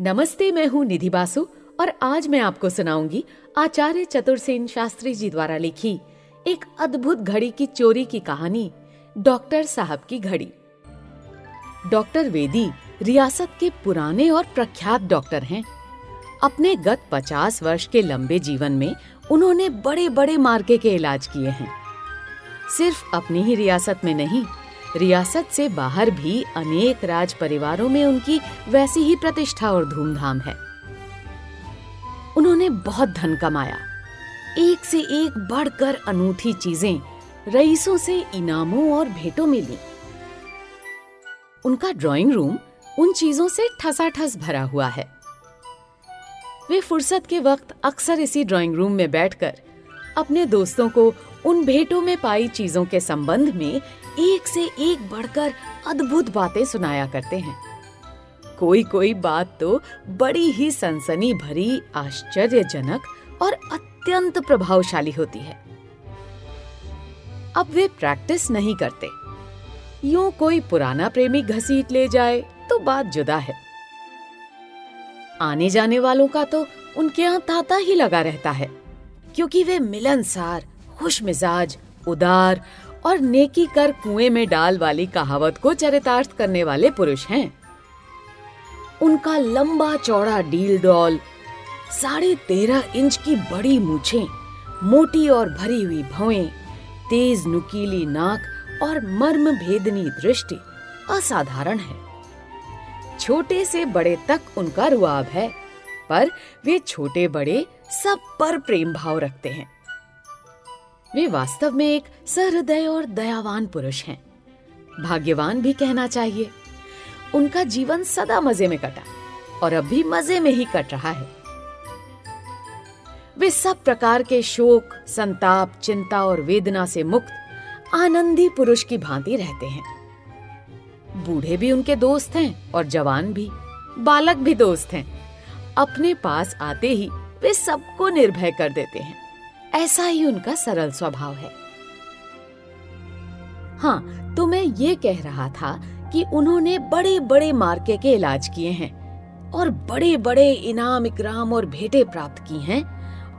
नमस्ते, मैं हूँ निधि बासु और आज मैं आपको सुनाऊँगी आचार्य चतुरसेन शास्त्री जी द्वारा लिखी एक अद्भुत घड़ी की चोरी की कहानी, डॉक्टर साहब की घड़ी। डॉक्टर वेदी रियासत के पुराने और प्रख्यात डॉक्टर हैं। अपने गत पचास वर्ष के लंबे जीवन में उन्होंने बड़े बड़े मार्के के इलाज किए हैं। सिर्फ़ अपनी ही रियासत में नहीं रियासत से बाहर भी अनेक राज परिवारों में उनकी वैसी ही प्रतिष्ठा और धूमधाम है। उन्होंने बहुत धन कमाया। एक से एक बढ़कर अनूठी चीज़ें रईसों से इनामों और भेंटों में ली। उनका ड्राइंग रूम उन चीज़ों से ठसाठस भरा हुआ है। वे फुर्सत के वक्त अक्सर इसी ड्राइंग रूम में बैठकर अपने दोस्तों को उन भेंटों में पाई चीज़ों के संबंध में एक से एक बढ़कर अद्भुत बातें सुनाया करते हैं। कोई कोई बात तो बड़ी ही सनसनी भरी, आश्चर्यजनक और अत्यंत प्रभावशाली होती है। अब वे प्रैक्टिस नहीं करते। यूँ कोई पुराना प्रेमी घसीट ले जाए तो बात जुदा है। आने जाने वालों का तो उनके यहाँ तांता ही लगा रहता है, क्योंकि वे मिलनसार खुश मिजाज उदार और नेकी कर कुएँ में डाल वाली कहावत को चरितार्थ करने वाले पुरुष हैं। उनका लंबा चौड़ा डील डॉल, साढ़े तेरह इंच की बड़ी मूछें, मोटी और भरी हुई भवें तेज नुकीली नाक और मर्म भेदनी दृष्टि असाधारण है। छोटे से बड़े तक उनका रुआब है, पर वे छोटे बड़े सब पर प्रेम भाव रखते हैं। वे वास्तव में एक सहृदय और दयावान पुरुष हैं। भाग्यवान भी कहना चाहिए। उनका जीवन सदा मज़े में कटा और अब भी मज़े में ही कट रहा है। वे सब प्रकार के शोक, संताप, चिंता और वेदना से मुक्त, आनंदी पुरुष की भांति रहते हैं। बूढ़े भी उनके दोस्त हैं और जवान भी, बालक भी दोस्त हैं। अपने पास आते ही वे सबको निर्भय कर देते हैं। ऐसा ही उनका सरल स्वभाव है। हाँ तो मैं ये कह रहा था कि उन्होंने बड़े बड़े मार्के के इलाज किए हैं और बड़े बड़े इनाम, इकराम और भेंटें प्राप्त की हैं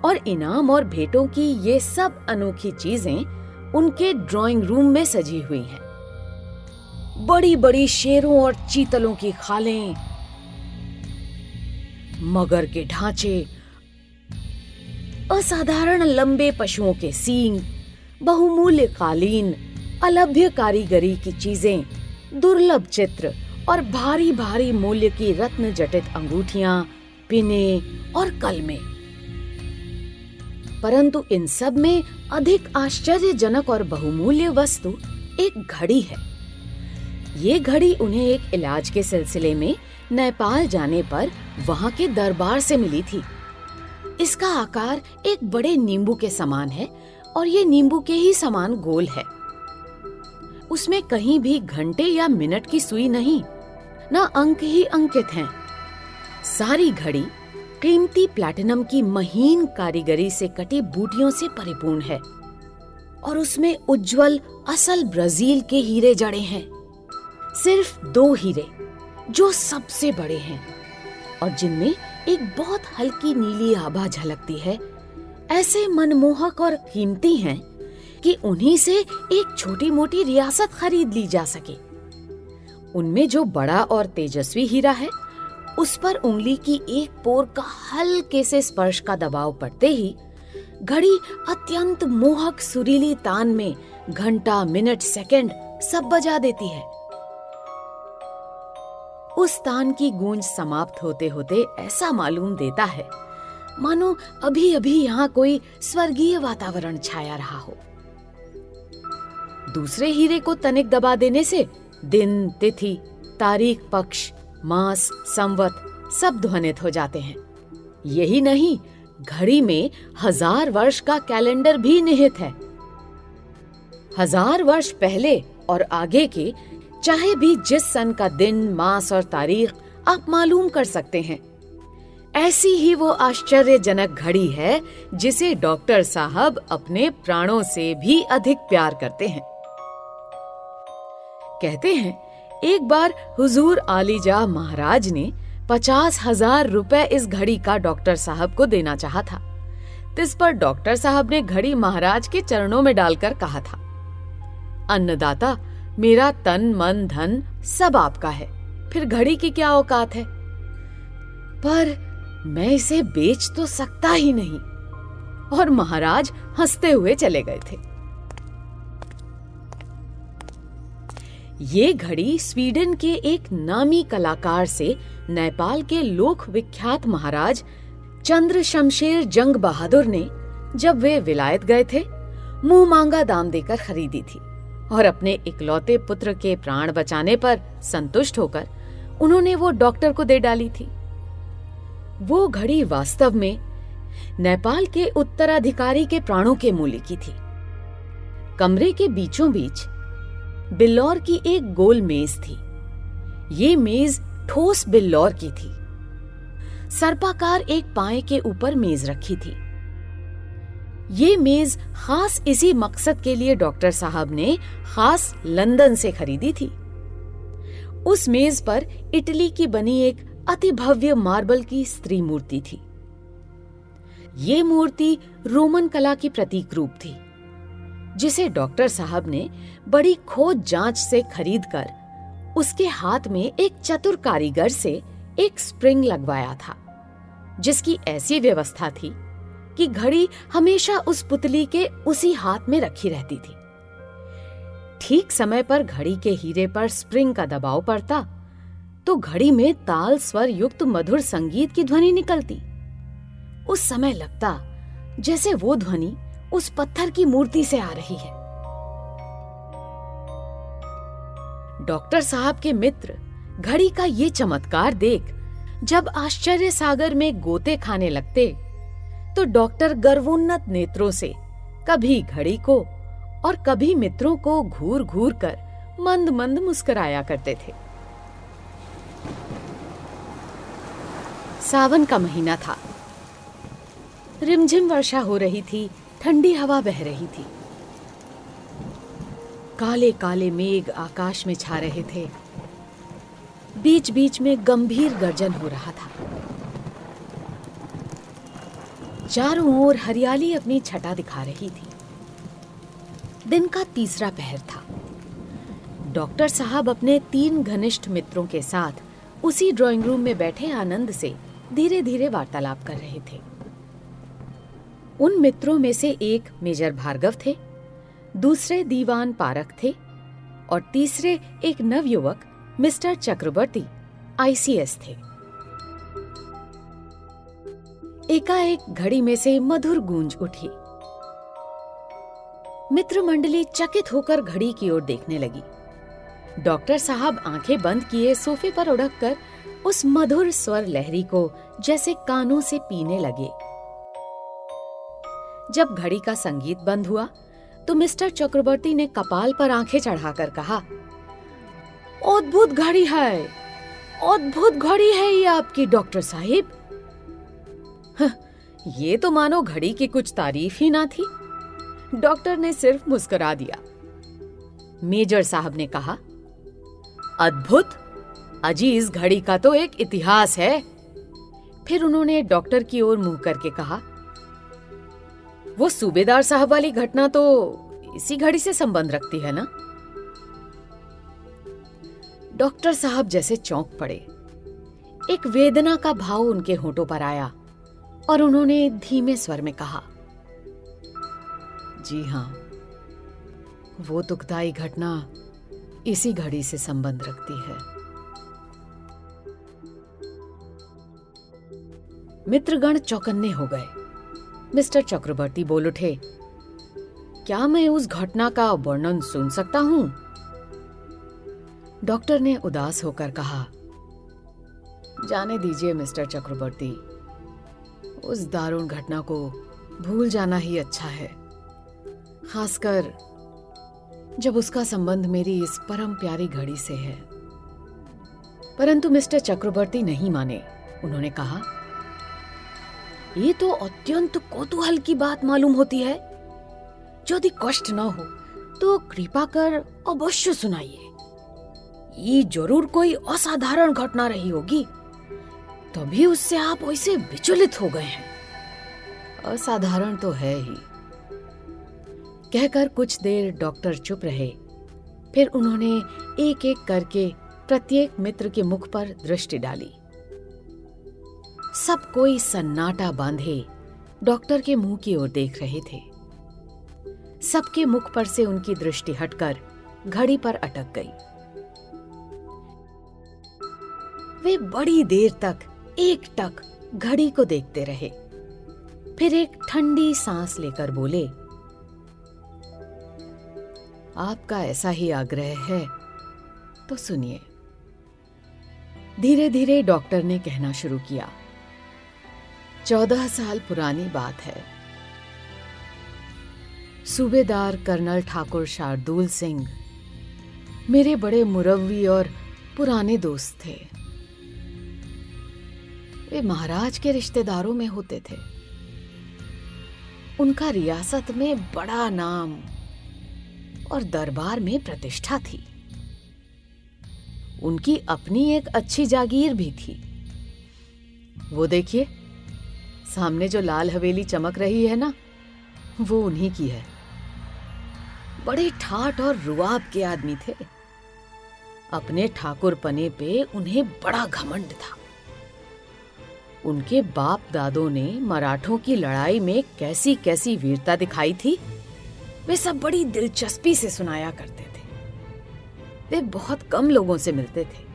और इनाम और भेंटों की ये सब अनोखी चीज़ें उनके ड्राइंग रूम में सजी हुई हैं। बड़ी बड़ी शेरों और चीतलों की खालें, मगर के ढांचे असाधारण लंबे पशुओं के सींग बहुमूल्य कालीन अलभ्य कारीगरी की चीज़ें, दुर्लभ चित्र और भारी भारी मूल्य की रत्न जटित अंगूठिया, पिने और कलमे। परंतु इन सब में अधिक आश्चर्यजनक और बहुमूल्य वस्तु एक घड़ी है। ये घड़ी उन्हें एक इलाज के सिलसिले में नेपाल जाने पर वहाँ के दरबार से मिली थी। इसका आकार एक बड़े नींबू के समान है और ये नींबू के ही समान गोल है उसमें कहीं भी घंटे या मिनट की सुई नहीं, न अंक ही अंकित हैं। सारी घड़ी कीमती प्लैटिनम की महीन कारीगरी से कटी बूटियों से परिपूर्ण है और उसमें उज्जवल असल ब्राज़ील के हीरे जड़े हैं सिर्फ़ दो हीरे, जो सबसे बड़े हैं और जिनमें एक बहुत हल्की नीली आभा झलकती है। ऐसे मनमोहक और कीमती हैं कि उन्हीं से एक छोटी मोटी रियासत खरीद ली जा सके। उनमें जो बड़ा और तेजस्वी हीरा है, उस पर उंगली की एक पोर का हल्के से स्पर्श का दबाव पड़ते ही, घड़ी अत्यंत मोहक सुरीली तान में घंटा, मिनट, सेकंड सब बजा देती है। उस तान की गूंज समाप्त होते होते ऐसा मालूम देता है। मानो अभी अभी यहाँ कोई स्वर्गीय वातावरण छाया रहा हो। दूसरे हीरे को तनिक दबा देने से दिन, तिथि, तारीख, पक्ष, मास, संवत सब ध्वनित हो जाते हैं। यही नहीं, घड़ी में हज़ार वर्ष का कैलेंडर भी निहित है। हज़ार वर्ष पहले और आगे के चाहे भी जिस सन का दिन, मास और तारीख आप मालूम कर सकते हैं। ऐसी ही वो आश्चर्यजनक घड़ी है जिसे डॉक्टर साहब अपने प्राणों से भी अधिक प्यार करते हैं। कहते हैं, एक बार हुजूर आलीजा महाराज ने पचास हज़ार रुपए इस घड़ी का डॉक्टर साहब को देना चाहा था। इस पर डॉक्टर साहब ने घड़ी महाराज के चरणों में डालकर कहा था। अन्नदाता मेरा तन, मन, धन सब आपका है। फिर घड़ी की क्या औकात है? पर मैं इसे बेच तो सकता ही नहीं। और महाराज हँसते हुए चले गए थे। ये घड़ी स्वीडन के एक नामी कलाकार से नेपाल के लोक विख्यात महाराज चंद्र शमशेर जंग बहादुर ने, जब वे विलायत गए थे, मुँह मांगा दाम देकर खरीदी थी। और अपने इकलौते पुत्र के प्राण बचाने पर संतुष्ट होकर उन्होंने वो डॉक्टर को दे डाली थी। वो घड़ी वास्तव में नेपाल के उत्तराधिकारी के प्राणों के मूल्य की थी। कमरे के बीचों बीच बिल्लौर की एक गोल मेज थी। ये मेज ठोस बिल्लौर की थी। सर्पाकार एक पाए के ऊपर मेज रखी थी। ये मेज खास इसी मकसद के लिए डॉक्टर साहब ने खास लंदन से खरीदी थी। उस मेज पर इटली की बनी एक अति भव्य मार्बल की स्त्री मूर्ति थी। ये मूर्ति रोमन कला की प्रतीक रूप थी, जिसे डॉक्टर साहब ने बड़ी खोज जाँच से खरीदकर उसके हाथ में एक चतुर कारीगर से एक स्प्रिंग लगवाया था, जिसकी ऐसी व्यवस्था थी कि घड़ी हमेशा उस पुतली के उसी हाथ में रखी रहती थी। ठीक समय पर घड़ी के हीरे पर स्प्रिंग का दबाव पड़ता तो घड़ी में ताल स्वर युक्त मधुर संगीत की ध्वनि निकलती। उस समय लगता, जैसे वो ध्वनि उस पत्थर की मूर्ति से आ रही है। डॉक्टर साहब के मित्र घड़ी का ये चमत्कार देख, जब आश्चर्य सागर में गोते खाने लगते तो डॉक्टर गर्वोन्नत नेत्रों से, कभी घड़ी को और कभी मित्रों को घूर घूर कर मंद मंद मुस्कराया करते थे। सावन का महीना था। रिमझिम वर्षा हो रही थी, ठंडी हवा बह रही थी। काले काले मेघ आकाश में छा रहे थे। बीच बीच में गंभीर गर्जन हो रहा था। चारों ओर हरियाली अपनी छटा दिखा रही थी। दिन का तीसरा पहर था। डॉक्टर साहब अपने तीन घनिष्ठ मित्रों के साथ उसी ड्राइंग रूम में बैठे आनंद से धीरे धीरे वार्तालाप कर रहे थे। उन मित्रों में से एक मेजर भार्गव थे, दूसरे दीवान पारक थे और तीसरे एक नवयुवक मिस्टर चक्रवर्ती, आईसीएस थे। एकाएक घड़ी में से मधुर गूंज उठी। मित्र मंडली चकित होकर घड़ी की ओर देखने लगी। डॉक्टर साहब आँखें बंद किए सोफे पर उड़क कर उस मधुर स्वर लहरी को जैसे कानों से पीने लगे। जब घड़ी का संगीत बंद हुआ तो मिस्टर चक्रवर्ती ने कपाल पर आँखें चढ़ाकर कहा, अद्भुत घड़ी है! अद्भुत घड़ी है ये आपकी, डॉक्टर साहिब! ये तो मानो घड़ी की कुछ तारीफ़ ही ना थी। डॉक्टर ने सिर्फ़ मुस्कुरा दिया। मेजर साहब ने कहा, अद्भुत! अजी इस घड़ी का तो एक इतिहास है। फिर उन्होंने डॉक्टर की ओर मुँह करके कहा, वो सूबेदार साहब वाली घटना तो इसी घड़ी से संबंध रखती है ना? डॉक्टर साहब जैसे चौंक पड़े। एक वेदना का भाव उनके होठों पर आया। और उन्होंने धीमे स्वर में कहा, जी हाँ, वो दुखदाई घटना इसी घड़ी से संबंध रखती है। मित्रगण चौकन्ने हो गए। मिस्टर चक्रवर्ती बोल उठे, क्या मैं उस घटना का वर्णन सुन सकता हूँ? डॉक्टर ने उदास होकर कहा, जाने दीजिए मिस्टर चक्रवर्ती। उस दारुण घटना को भूल जाना ही अच्छा है। खासकर जब उसका संबंध मेरी इस परम प्यारी घड़ी से है। परंतु मिस्टर चक्रवर्ती नहीं माने। उन्होंने कहा, ये तो अत्यंत कौतूहल की बात मालूम होती है। यदि कष्ट न हो तो कृपा कर अवश्य सुनाइए। ये ज़रूर कोई असाधारण घटना रही होगी। तभी उससे आप ऐसे विचलित हो गए हैं। असाधारण तो है ही। कहकर कुछ देर डॉक्टर चुप रहे। फिर उन्होंने एक एक करके प्रत्येक मित्र के मुख पर दृष्टि डाली। सब कोई सन्नाटा बांधे डॉक्टर के मुँह की ओर देख रहे थे। सबके मुख पर से उनकी दृष्टि हटकर घड़ी पर अटक गई। वे बड़ी देर तक एक टक घड़ी को देखते रहे। फिर एक ठंडी सांस लेकर बोले, आपका ऐसा ही आग्रह है तो सुनिए। धीरे धीरे डॉक्टर ने कहना शुरू किया, चौदह साल पुरानी बात है। सूबेदार कर्नल ठाकुर शार्दुल सिंह मेरे बड़े मुरवी और पुराने दोस्त थे। वे महाराज के रिश्तेदारों में होते थे। उनका रियासत में बड़ा नाम और दरबार में प्रतिष्ठा थी। उनकी अपनी एक अच्छी जागीर भी थी। वो देखिए, सामने जो लाल हवेली चमक रही है ना, वो उन्हीं की है। बड़े ठाट और रुआब के आदमी थे। अपने ठाकुर पने पे उन्हें बड़ा घमंड था। उनके बाप दादों ने मराठों की लड़ाई में कैसी कैसी वीरता दिखाई थी, वे सब बड़ी दिलचस्पी से सुनाया करते थे। वे बहुत कम लोगों से मिलते थे।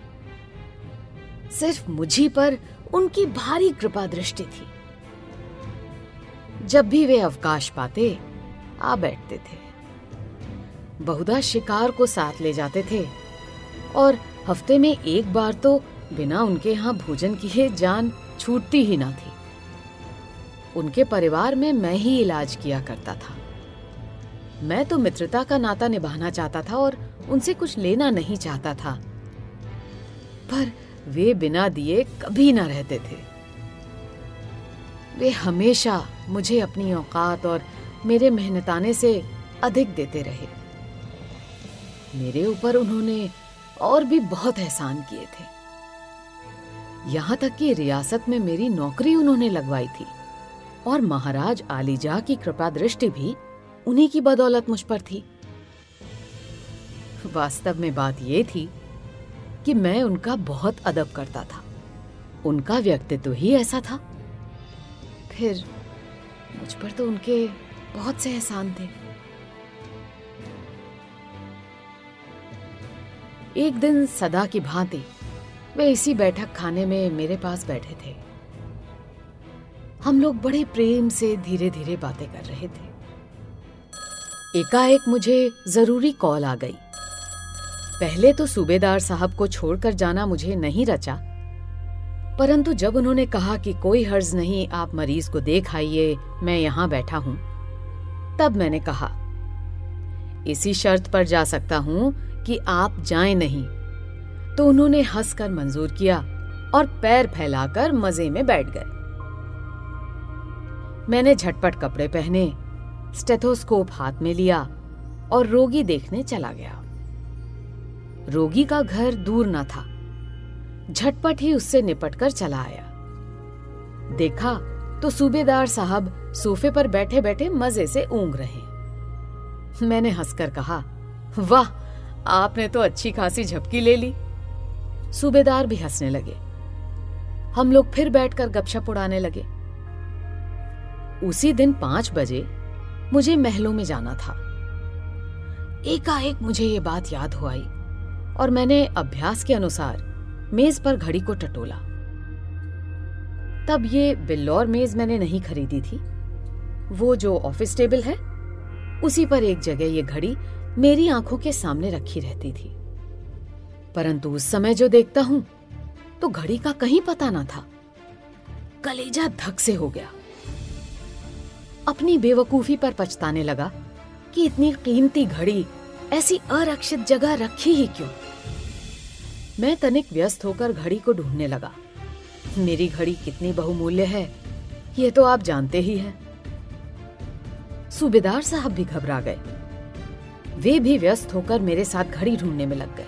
सिर्फ़ मुझी पर उनकी भारी कृपा दृष्टि थी। जब भी वे अवकाश पाते, आ बैठते थे। बहुधा शिकार को साथ ले जाते थे और हफ़्ते में एक बार तो बिना उनके यहाँ भोजन किए जान छूटती ही ना थी। उनके परिवार में मैं ही इलाज किया करता था। मैं तो मित्रता का नाता निभाना चाहता था और उनसे कुछ लेना नहीं चाहता था। पर वे बिना दिए कभी ना रहते थे। वे हमेशा मुझे अपनी औकात और मेरे मेहनताने से अधिक देते रहे। मेरे ऊपर उन्होंने और भी बहुत एहसान किए थे। यहाँ तक कि रियासत में मेरी नौकरी उन्होंने लगवाई थी। और महाराज आलीजा की कृपा दृष्टि भी उन्हीं की बदौलत मुझ पर थी। वास्तव में बात यह थी कि मैं उनका बहुत अदब करता था। उनका व्यक्तित्व ही ऐसा था। फिर मुझ पर तो उनके बहुत से एहसान थे। एक दिन सदा की भांति वे इसी बैठक खाने में मेरे पास बैठे थे। हम लोग बड़े प्रेम से धीरे धीरे बातें कर रहे थे। एकाएक मुझे ज़रूरी कॉल आ गई। पहले तो सूबेदार साहब को छोड़कर जाना मुझे नहीं रचा। परंतु जब उन्होंने कहा कि कोई हर्ज नहीं, आप मरीज़ को देख आइए, मैं यहाँ बैठा हूँ, तब मैंने कहा, इसी शर्त पर जा सकता हूँ कि आप जाएँ नहीं। तो उन्होंने हंसकर मंजूर किया और पैर फैलाकर मज़े में बैठ गए। मैंने झटपट कपड़े पहने, स्टेथोस्कोप हाथ में लिया और रोगी देखने चला गया। रोगी का घर दूर न था। झटपट ही उससे निपटकर चला आया। देखा तो सूबेदार साहब सोफे पर बैठे बैठे मज़े से ऊंग रहे। मैंने हंसकर कहा, वाह, आपने तो अच्छी खासी झपकी ले ली। सूबेदार भी हंसने लगे। हम लोग फिर बैठकर गपशप उड़ाने लगे। उसी दिन पाँच बजे मुझे महलों में जाना था। एकाएक मुझे ये बात याद हो आई और मैंने अभ्यास के अनुसार मेज पर घड़ी को टटोला। तब ये बिल्लौर मेज मैंने नहीं खरीदी थी। वो जो ऑफ़िस टेबल है, उसी पर एक जगह ये घड़ी मेरी आँखों के सामने रखी रहती थी। परंतु उस समय जो देखता हूँ तो घड़ी का कहीं पता ना था। कलेजा धक से हो गया। अपनी बेवकूफ़ी पर पछताने लगा कि इतनी कीमती घड़ी ऐसी अरक्षित जगह रखी ही क्यों? मैं तनिक व्यस्त होकर घड़ी को ढूँढने लगा। मेरी घड़ी कितनी बहुमूल्य है, ये तो आप जानते ही हैं। सूबेदार साहब भी घबरा गए। वे भी व्यस्त होकर मेरे साथ घड़ी ढूँढने में लग गए।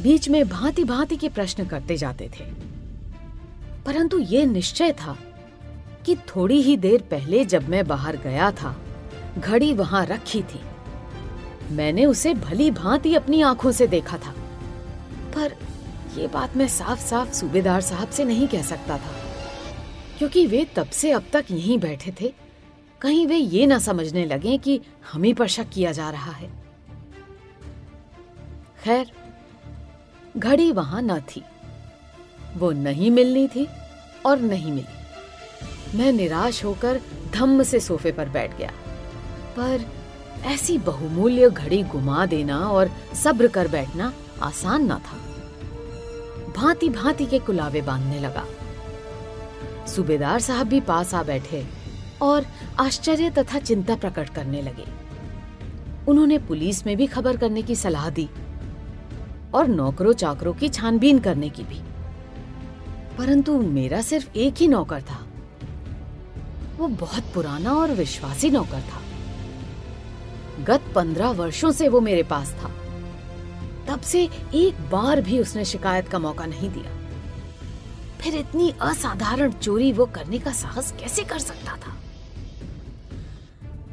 बीच में भांति भांति के प्रश्न करते जाते थे। परंतु ये निश्चय था कि थोड़ी ही देर पहले जब मैं बाहर गया था, घड़ी वहाँ रखी थी। मैंने उसे भली भांति अपनी आँखों से देखा था। पर यह बात मैं साफ़ साफ़ सूबेदार साहब से नहीं कह सकता था, क्योंकि वे तब से अब तक यहीं बैठे थे। कहीं वे ये ना समझने लगे कि हम ही पर शक किया जा रहा है। खैर घड़ी वहाँ न थी। वो नहीं मिलनी थी और नहीं मिली। मैं निराश होकर धम्म से सोफे पर बैठ गया। पर ऐसी बहुमूल्य घड़ी गुमा देना और सब्र कर बैठना आसान ना था। भांति भांति के कुलावे बांधने लगा। सूबेदार साहब भी पास आ बैठे और आश्चर्य तथा चिंता प्रकट करने लगे। उन्होंने पुलिस में भी खबर करने की सलाह दी। और नौकरों चाकरों की छानबीन करने की भी। परंतु मेरा सिर्फ़ एक ही नौकर था। वो बहुत पुराना और विश्वासी नौकर था। गत पंद्रह वर्षों से वो मेरे पास था। तब से एक बार भी उसने शिकायत का मौका नहीं दिया। फिर इतनी असाधारण चोरी वो करने का साहस कैसे कर सकता था?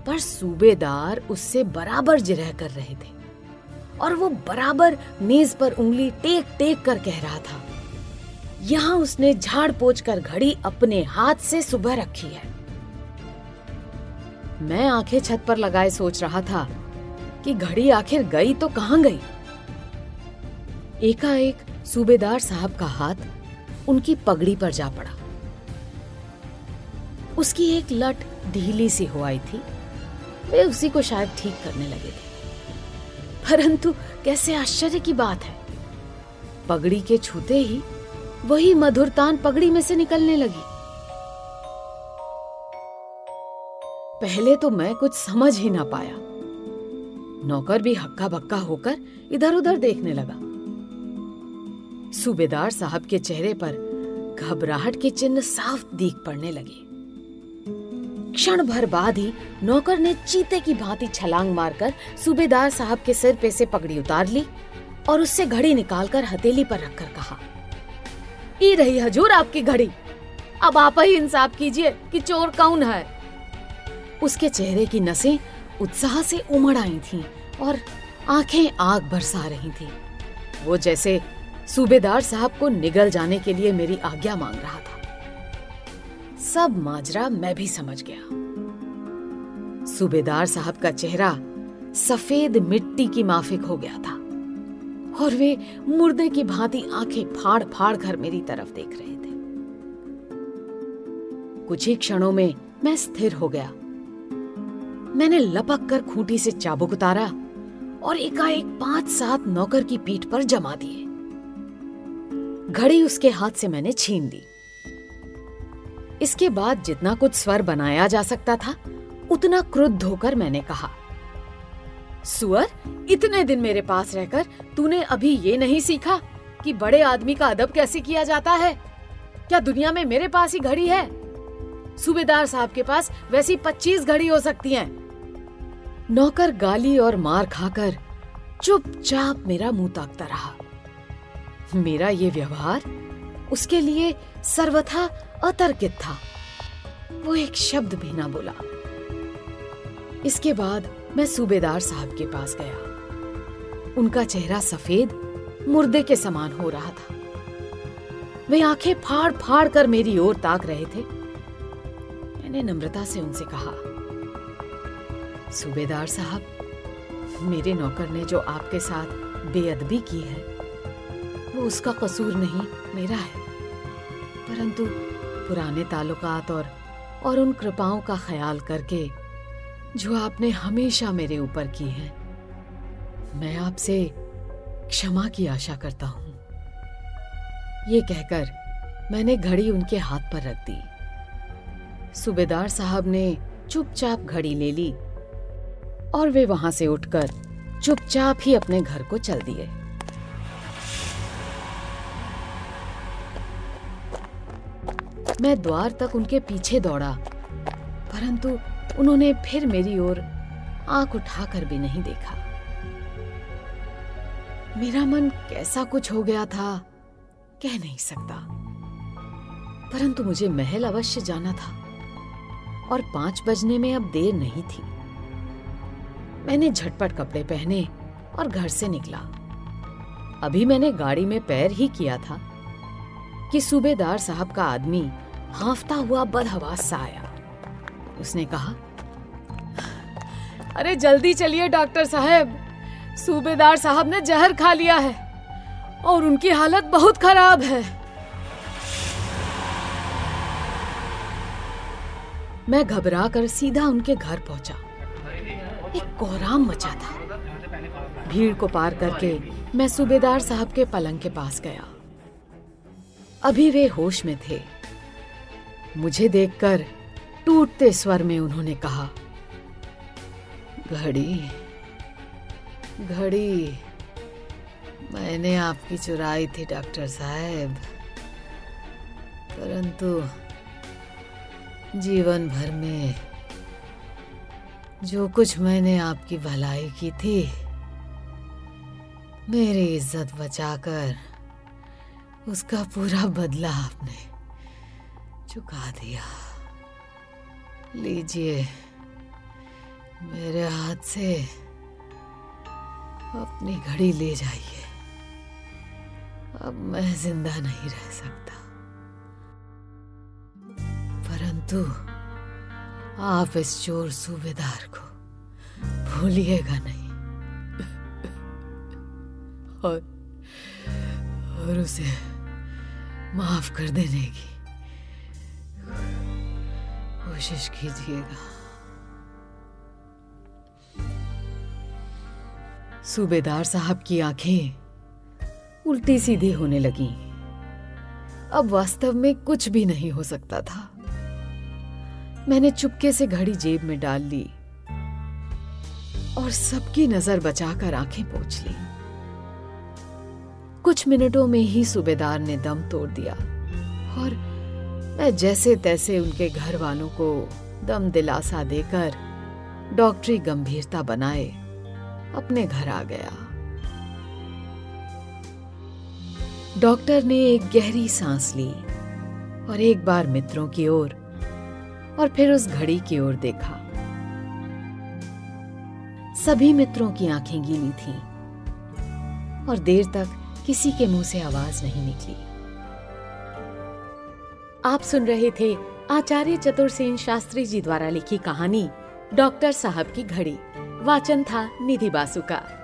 पर सूबेदार उससे बराबर जिरह कर रहे थे। और वो बराबर मेज पर उंगली टेक टेक कर कह रहा था। यहाँ उसने झाड़ पोछ कर घड़ी अपने हाथ से सुबह रखी है। मैं आँखें छत पर लगाए सोच रहा था कि घड़ी आखिर गई तो कहाँ गई? एकाएक सूबेदार साहब का हाथ उनकी पगड़ी पर जा पड़ा। उसकी एक लट ढीली सी हो आई थी। वे उसी को शायद ठीक करने लगे थे। परंतु कैसे आश्चर्य की बात है। पगड़ी के छूते ही वही मधुरतान पगड़ी में से निकलने लगी। पहले तो मैं कुछ समझ ही ना पाया। नौकर भी हक्का बक्का होकर इधर उधर देखने लगा। सूबेदार साहब के चेहरे पर घबराहट के चिन्ह साफ़ दीख पड़ने लगे। क्षण भर बाद ही नौकर ने चीते की भांति छलांग मारकर सूबेदार साहब के सिर पे से पगड़ी उतार ली और उससे घड़ी निकालकर हथेली पर रखकर कहा, ई रही हजूर आपकी घड़ी। अब आप ही इंसाफ कीजिए कि चोर कौन है? उसके चेहरे की नसें उत्साह से उमड़ आई थीं और आँखें आग बरसा रही थीं। वो जैसे सूबेदार साहब को निगल जाने के लिए मेरी आज्ञा मांग रहा था। सब माजरा मैं भी समझ गया। सूबेदार साहब का चेहरा सफ़ेद मिट्टी की माफिक हो गया था और वे मुर्दे की भांति आँखें फाड़ फाड़ कर मेरी तरफ़ देख रहे थे। कुछ ही क्षणों में मैं स्थिर हो गया। मैंने लपक कर खूंटी से चाबुक उतारा और एकाएक पाँच सात नौकर की पीठ पर जमा दिए। घड़ी उसके हाथ से मैंने छीन दी इसके बाद जितना कुछ स्वर बनाया जा सकता था, उतना क्रुद्ध होकर मैंने कहा, सुअर, इतने दिन मेरे पास रहकर तूने अभी ये नहीं सीखा कि बड़े आदमी का अदब कैसे किया जाता है? क्या दुनिया में मेरे पास ही घड़ी है? सूबेदार साहब के पास वैसी पच्चीस घड़ी हो सकती हैं। नौकर गाली और मार खाकर चुपचाप मेरा मुँह ताकता रहा। मेरा ये व्यवहार उसके लिए सर्वथा अतर्कित था। वो एक शब्द भी ना बोला। इसके बाद मैं सूबेदार साहब के पास गया। उनका चेहरा सफ़ेद, मुर्दे के समान हो रहा था। वे आँखें फाड़ फाड़ कर मेरी ओर ताक रहे थे। मैंने नम्रता से उनसे कहा, सूबेदार साहब, मेरे नौकर ने जो आपके साथ बेअदबी की है, वो उसका कसूर नहीं मेरा है। परंतु पुराने ताल्लुकात और और उन कृपाओं का ख्याल करके, जो आपने हमेशा मेरे ऊपर की है, मैं आपसे क्षमा की आशा करता हूँ। ये कहकर मैंने घड़ी उनके हाथ पर रख दी। सूबेदार साहब ने चुपचाप घड़ी ले ली और वे वहाँ से उठकर चुपचाप ही अपने घर को चल दिए। मैं द्वार तक उनके पीछे दौड़ा, परंतु उन्होंने फिर मेरी ओर आँख उठाकर भी नहीं देखा। मेरा मन कैसा कुछ हो गया था, कह नहीं सकता। परंतु मुझे महल अवश्य जाना था, और पाँच बजने में अब देर नहीं थी। मैंने झटपट कपड़े पहने और घर से निकला। अभी मैंने गाड़ी में पैर ही किया था कि सूबेदार साहब का आदमी हाफता हुआ बदहवास सा आया उसने कहा, अरे जल्दी चलिए, डॉक्टर साहब। सूबेदार साहब ने जहर खा लिया है और उनकी हालत बहुत खराब है। मैं घबरा कर सीधा उनके घर पहुँचा। एक कोहराम मचा था। भीड़ को पार करके मैं सूबेदार साहब के पलंग के पास गया। अभी वे होश में थे। मुझे देखकर टूटते स्वर में उन्होंने कहा, घड़ी घड़ी, मैंने आपकी चुराई थी, डॉक्टर साहब। परंतु जीवन भर में जो कुछ मैंने आपकी भलाई की थी, मेरी इज़्ज़त बचाकर उसका पूरा बदला आपने चुका दिया। लीजिए, मेरे हाथ से अपनी घड़ी ले जाइए। अब मैं ज़िंदा नहीं रह सकता। परंतु आप इस चोर सूबेदार को भूलिएगा नहीं। और और उसे माफ़ कर देने की कोशिश कीजिएगा। सूबेदार साहब की आँखें उल्टी सीधी होने लगी। अब वास्तव में कुछ भी नहीं हो सकता था। मैंने चुपके से घड़ी जेब में डाल ली और सबकी नज़र बचाकर आँखें पोछ ली। कुछ मिनटों में ही सूबेदार ने दम तोड़ दिया और मैं जैसे तैसे उनके घर वालों को दम दिलासा देकर डॉक्टरी गंभीरता बनाए, अपने घर आ गया। डॉक्टर ने एक गहरी सांस ली और एक बार मित्रों की ओर और फिर उस घड़ी की ओर देखा। सभी मित्रों की आँखें गीली थीं और देर तक किसी के मुँह से आवाज़ नहीं निकली। आप सुन रहे थे आचार्य चतुर्सेन शास्त्री जी द्वारा लिखी कहानी डॉक्टर साहब की घड़ी। वाचन था निधि बासु का